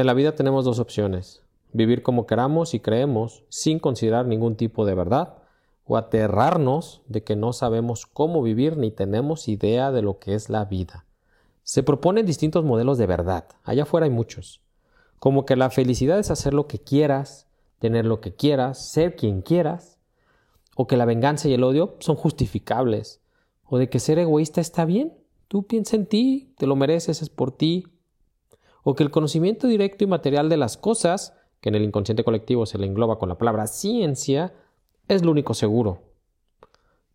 En la vida tenemos dos opciones, vivir como queramos y creemos sin considerar ningún tipo de verdad, o aterrarnos de que no sabemos cómo vivir ni tenemos idea de lo que es la vida. Se proponen distintos modelos de verdad, allá afuera hay muchos, como que la felicidad es hacer lo que quieras, tener lo que quieras, ser quien quieras, o que la venganza y el odio son justificables, o de que ser egoísta está bien, tú piensa en ti, te lo mereces, es por ti, o que el conocimiento directo y material de las cosas, que en el inconsciente colectivo se le engloba con la palabra ciencia, es lo único seguro.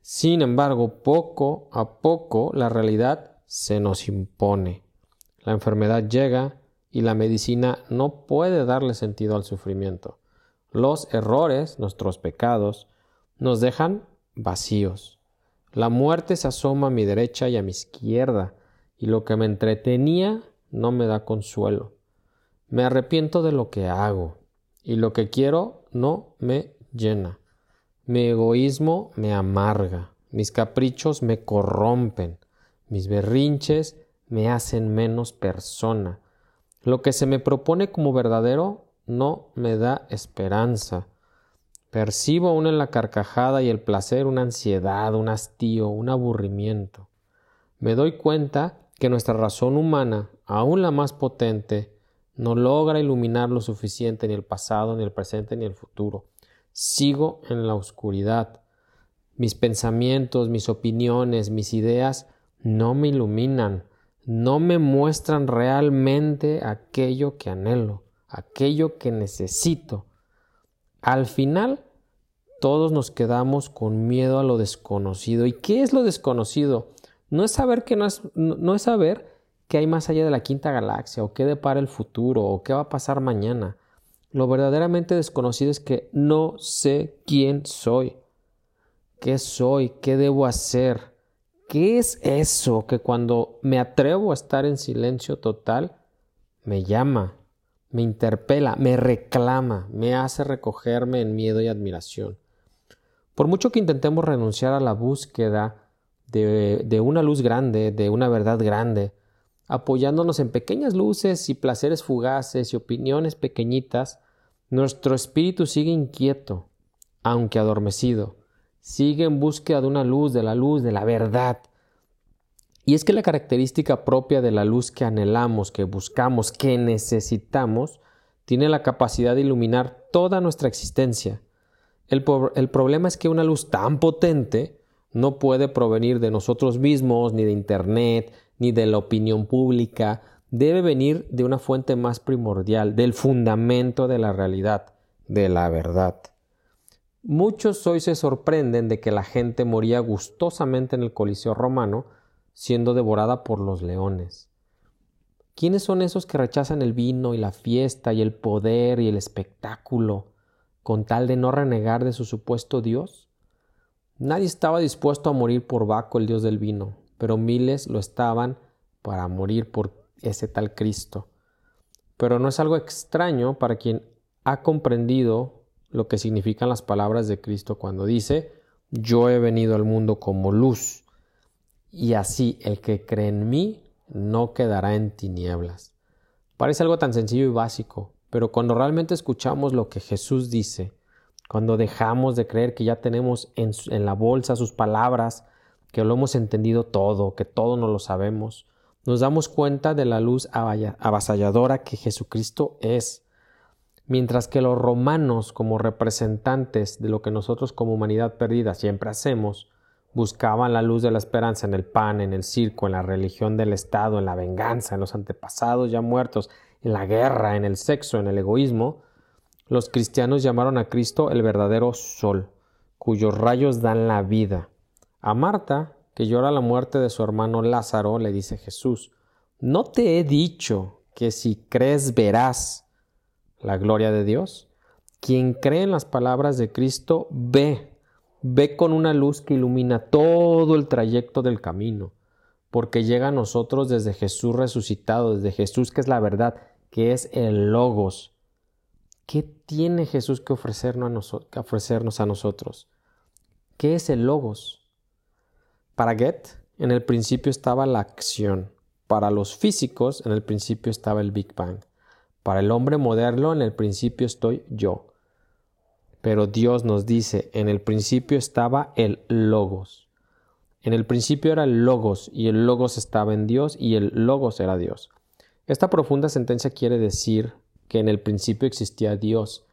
Sin embargo, poco a poco la realidad se nos impone. La enfermedad llega y la medicina no puede darle sentido al sufrimiento. Los errores, nuestros pecados, nos dejan vacíos. La muerte se asoma a mi derecha y a mi izquierda, y lo que me entretenía no me da consuelo. Me arrepiento de lo que hago, y lo que quiero no me llena. Mi egoísmo me amarga, mis caprichos me corrompen, mis berrinches me hacen menos persona. Lo que se me propone como verdadero no me da esperanza. Percibo aún en la carcajada y el placer una ansiedad, un hastío, un aburrimiento. Me doy cuenta que nuestra razón humana, aún la más potente, no logra iluminar lo suficiente ni el pasado, ni el presente, ni el futuro. Sigo en la oscuridad. Mis pensamientos, mis opiniones, mis ideas no me iluminan, no me muestran realmente aquello que anhelo, aquello que necesito. Al final, todos nos quedamos con miedo a lo desconocido. ¿Y qué es lo desconocido? No es saber que no es, no es saber qué hay más allá de la quinta galaxia, o qué depara el futuro, o qué va a pasar mañana. Lo verdaderamente desconocido es que no sé quién soy, qué soy, qué debo hacer, qué es eso que cuando me atrevo a estar en silencio total, me llama, me interpela, me reclama, me hace recogerme en miedo y admiración. Por mucho que intentemos renunciar a la búsqueda de, de una luz grande, de una verdad grande, apoyándonos en pequeñas luces y placeres fugaces y opiniones pequeñitas, nuestro espíritu sigue inquieto, aunque adormecido, sigue en búsqueda de una luz, de la luz, de la verdad. Y es que la característica propia de la luz que anhelamos, que buscamos, que necesitamos, tiene la capacidad de iluminar toda nuestra existencia. El, el, problema es que una luz tan potente no puede provenir de nosotros mismos, ni de Internet, ni de la opinión pública, debe venir de una fuente más primordial, del fundamento de la realidad, de la verdad. Muchos hoy se sorprenden de que la gente moría gustosamente en el Coliseo romano, siendo devorada por los leones. ¿Quiénes son esos que rechazan el vino y la fiesta y el poder y el espectáculo con tal de no renegar de su supuesto Dios? Nadie estaba dispuesto a morir por Baco, el dios del vino, pero miles lo estaban para morir por ese tal Cristo. Pero no es algo extraño para quien ha comprendido lo que significan las palabras de Cristo cuando dice, yo he venido al mundo como luz, y así el que cree en mí no quedará en tinieblas. Parece algo tan sencillo y básico, pero cuando realmente escuchamos lo que Jesús dice, cuando dejamos de creer que ya tenemos en, la bolsa sus palabras, que lo hemos entendido todo, que todo no lo sabemos, nos damos cuenta de la luz avasalladora que Jesucristo es. Mientras que los romanos, como representantes de lo que nosotros como humanidad perdida siempre hacemos, buscaban la luz de la esperanza en el pan, en el circo, en la religión del Estado, en la venganza, en los antepasados ya muertos, en la guerra, en el sexo, en el egoísmo, los cristianos llamaron a Cristo el verdadero sol, cuyos rayos dan la vida. A Marta, que llora la muerte de su hermano Lázaro, le dice Jesús, ¿no te he dicho que si crees verás la gloria de Dios? Quien cree en las palabras de Cristo ve, ve con una luz que ilumina todo el trayecto del camino, porque llega a nosotros desde Jesús resucitado, desde Jesús que es la verdad, que es el logos. ¿Qué tiene Jesús que ofrecernos a, nosotros? ¿Qué es el logos? Para Goethe, en el principio estaba la acción. Para los físicos, en el principio estaba el Big Bang. Para el hombre moderno, en el principio estoy yo. Pero Dios nos dice, en el principio estaba el logos. En el principio era el logos y el logos estaba en Dios y el logos era Dios. Esta profunda sentencia quiere decir que en el principio existía Dios,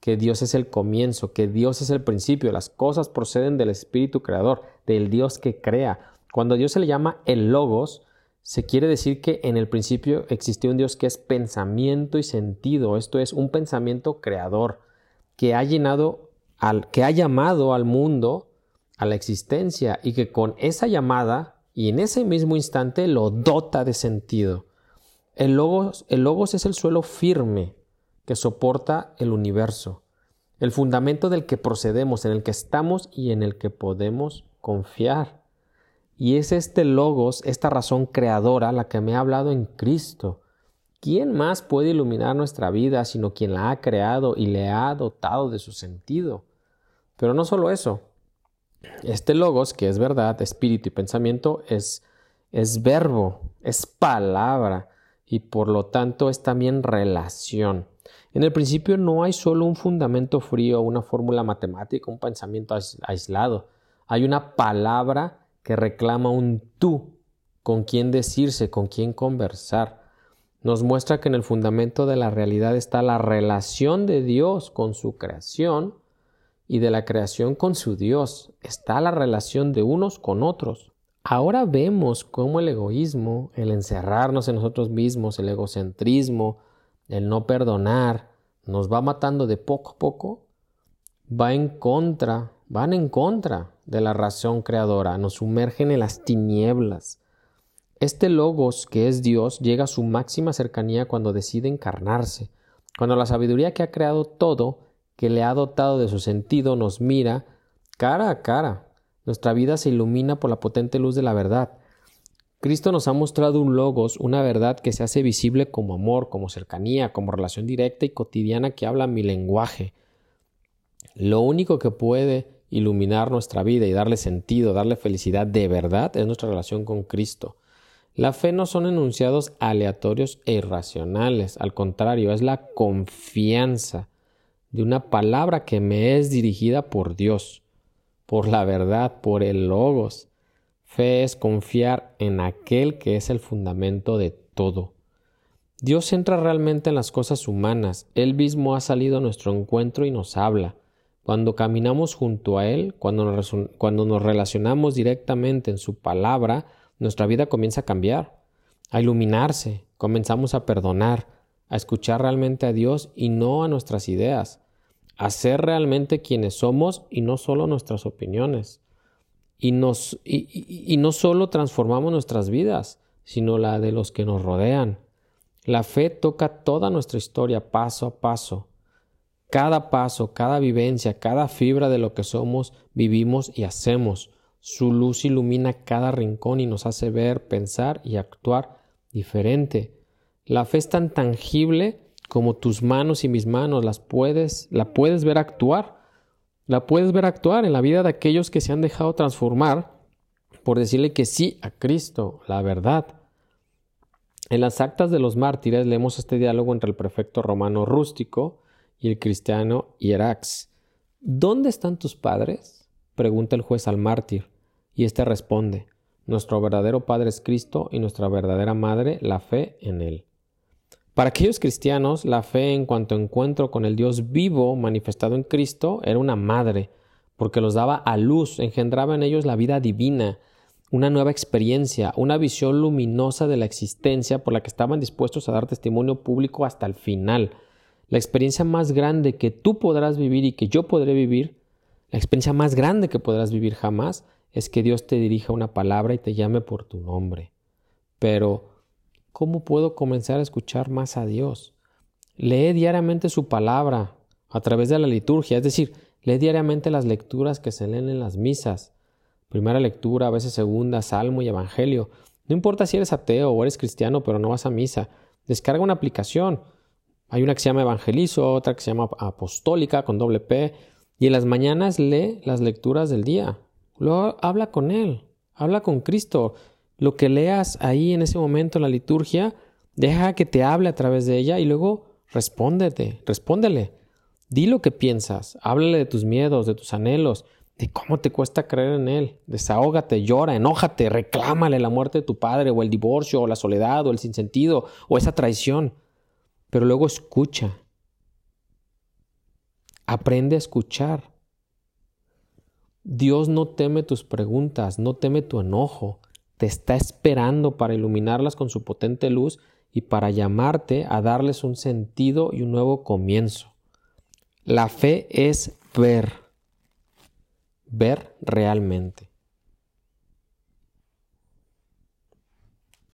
que Dios es el comienzo, que Dios es el principio, las cosas proceden del Espíritu Creador, del Dios que crea. Cuando Dios se le llama el logos, se quiere decir que en el principio existió un Dios que es pensamiento y sentido, esto es un pensamiento creador, que ha llenado al que ha llamado al mundo a la existencia y que con esa llamada y en ese mismo instante lo dota de sentido. El logos, el logos es el suelo firme que soporta el universo, el fundamento del que procedemos, en el que estamos y en el que podemos confiar. Y es este logos, esta razón creadora, la que me ha hablado en Cristo. ¿Quién más puede iluminar nuestra vida sino quien la ha creado y le ha dotado de su sentido? Pero no solo eso. Este logos, que es verdad, espíritu y pensamiento, es, es verbo, es palabra y por lo tanto es también relación. En el principio no hay solo un fundamento frío, una fórmula matemática, un pensamiento aislado. Hay una palabra que reclama un tú, con quién decirse, con quién conversar. Nos muestra que en el fundamento de la realidad está la relación de Dios con su creación y de la creación con su Dios. Está la relación de unos con otros. Ahora vemos cómo el egoísmo, el encerrarnos en nosotros mismos, el egocentrismo, el no perdonar, nos va matando de poco a poco, va en contra, van en contra de la razón creadora, nos sumergen en las tinieblas. Este logos que es Dios llega a su máxima cercanía cuando decide encarnarse, cuando la sabiduría que ha creado todo, que le ha dotado de su sentido, nos mira cara a cara. Nuestra vida se ilumina por la potente luz de la verdad. Cristo nos ha mostrado un logos, una verdad que se hace visible como amor, como cercanía, como relación directa y cotidiana que habla mi lenguaje. Lo único que puede iluminar nuestra vida y darle sentido, darle felicidad de verdad es nuestra relación con Cristo. La fe no son enunciados aleatorios e irracionales, al contrario, es la confianza de una palabra que me es dirigida por Dios, por la verdad, por el logos. Fe es confiar en aquel que es el fundamento de todo. Dios entra realmente en las cosas humanas, Él mismo ha salido a nuestro encuentro y nos habla. Cuando caminamos junto a Él, cuando nos, relacionamos directamente en su palabra, nuestra vida comienza a cambiar, a iluminarse, comenzamos a perdonar, a escuchar realmente a Dios y no a nuestras ideas, a ser realmente quienes somos y no solo nuestras opiniones. Y, nos, y, y no solo transformamos nuestras vidas, sino la de los que nos rodean. La fe toca toda nuestra historia paso a paso cada paso, cada vivencia, cada fibra de lo que somos, vivimos y hacemos. Su luz ilumina cada rincón y nos hace ver, pensar y actuar diferente. La fe es tan tangible como tus manos y mis manos las puedes, la puedes ver actuar. La puedes ver actuar en la vida de aquellos que se han dejado transformar por decirle que sí a Cristo, la verdad. En las actas de los mártires leemos este diálogo entre el prefecto romano rústico y el cristiano Hierax. ¿Dónde están tus padres? pregunta el juez al mártir, y éste responde Nuestro verdadero Padre es Cristo y nuestra verdadera Madre la fe en Él. Para aquellos cristianos, la fe en cuanto encuentro con el Dios vivo manifestado en Cristo era una madre, porque los daba a luz, engendraba en ellos la vida divina, una nueva experiencia, una visión luminosa de la existencia por la que estaban dispuestos a dar testimonio público hasta el final. La experiencia más grande que tú podrás vivir y que yo podré vivir, la experiencia más grande que podrás vivir jamás, es que Dios te dirija una palabra y te llame por tu nombre. Pero, ¿cómo puedo comenzar a escuchar más a Dios? Lee diariamente su palabra a través de la liturgia, es decir, lee diariamente las lecturas que se leen en las misas. Primera lectura, a veces segunda, salmo y evangelio. No importa si eres ateo o eres cristiano, pero no vas a misa. Descarga una aplicación hay una que se llama Evangelizo, otra que se llama Apostólica con doble P. Y en las mañanas lee las lecturas del día. Luego habla con Él, habla con Cristo. Lo que leas ahí en ese momento en la liturgia, deja que te hable a través de ella y luego Respóndete, respóndele. Di lo que piensas, háblale de tus miedos, de tus anhelos, de cómo te cuesta creer en Él. Desahógate, llora, enójate, reclámale la muerte de tu padre, o el divorcio, o la soledad, o el sinsentido, o esa traición. Pero luego escucha. Aprende a escuchar. Dios no teme tus preguntas, no teme tu enojo, te está esperando para iluminarlas con su potente luz y para llamarte a darles un sentido y un nuevo comienzo. La fe es ver, ver realmente.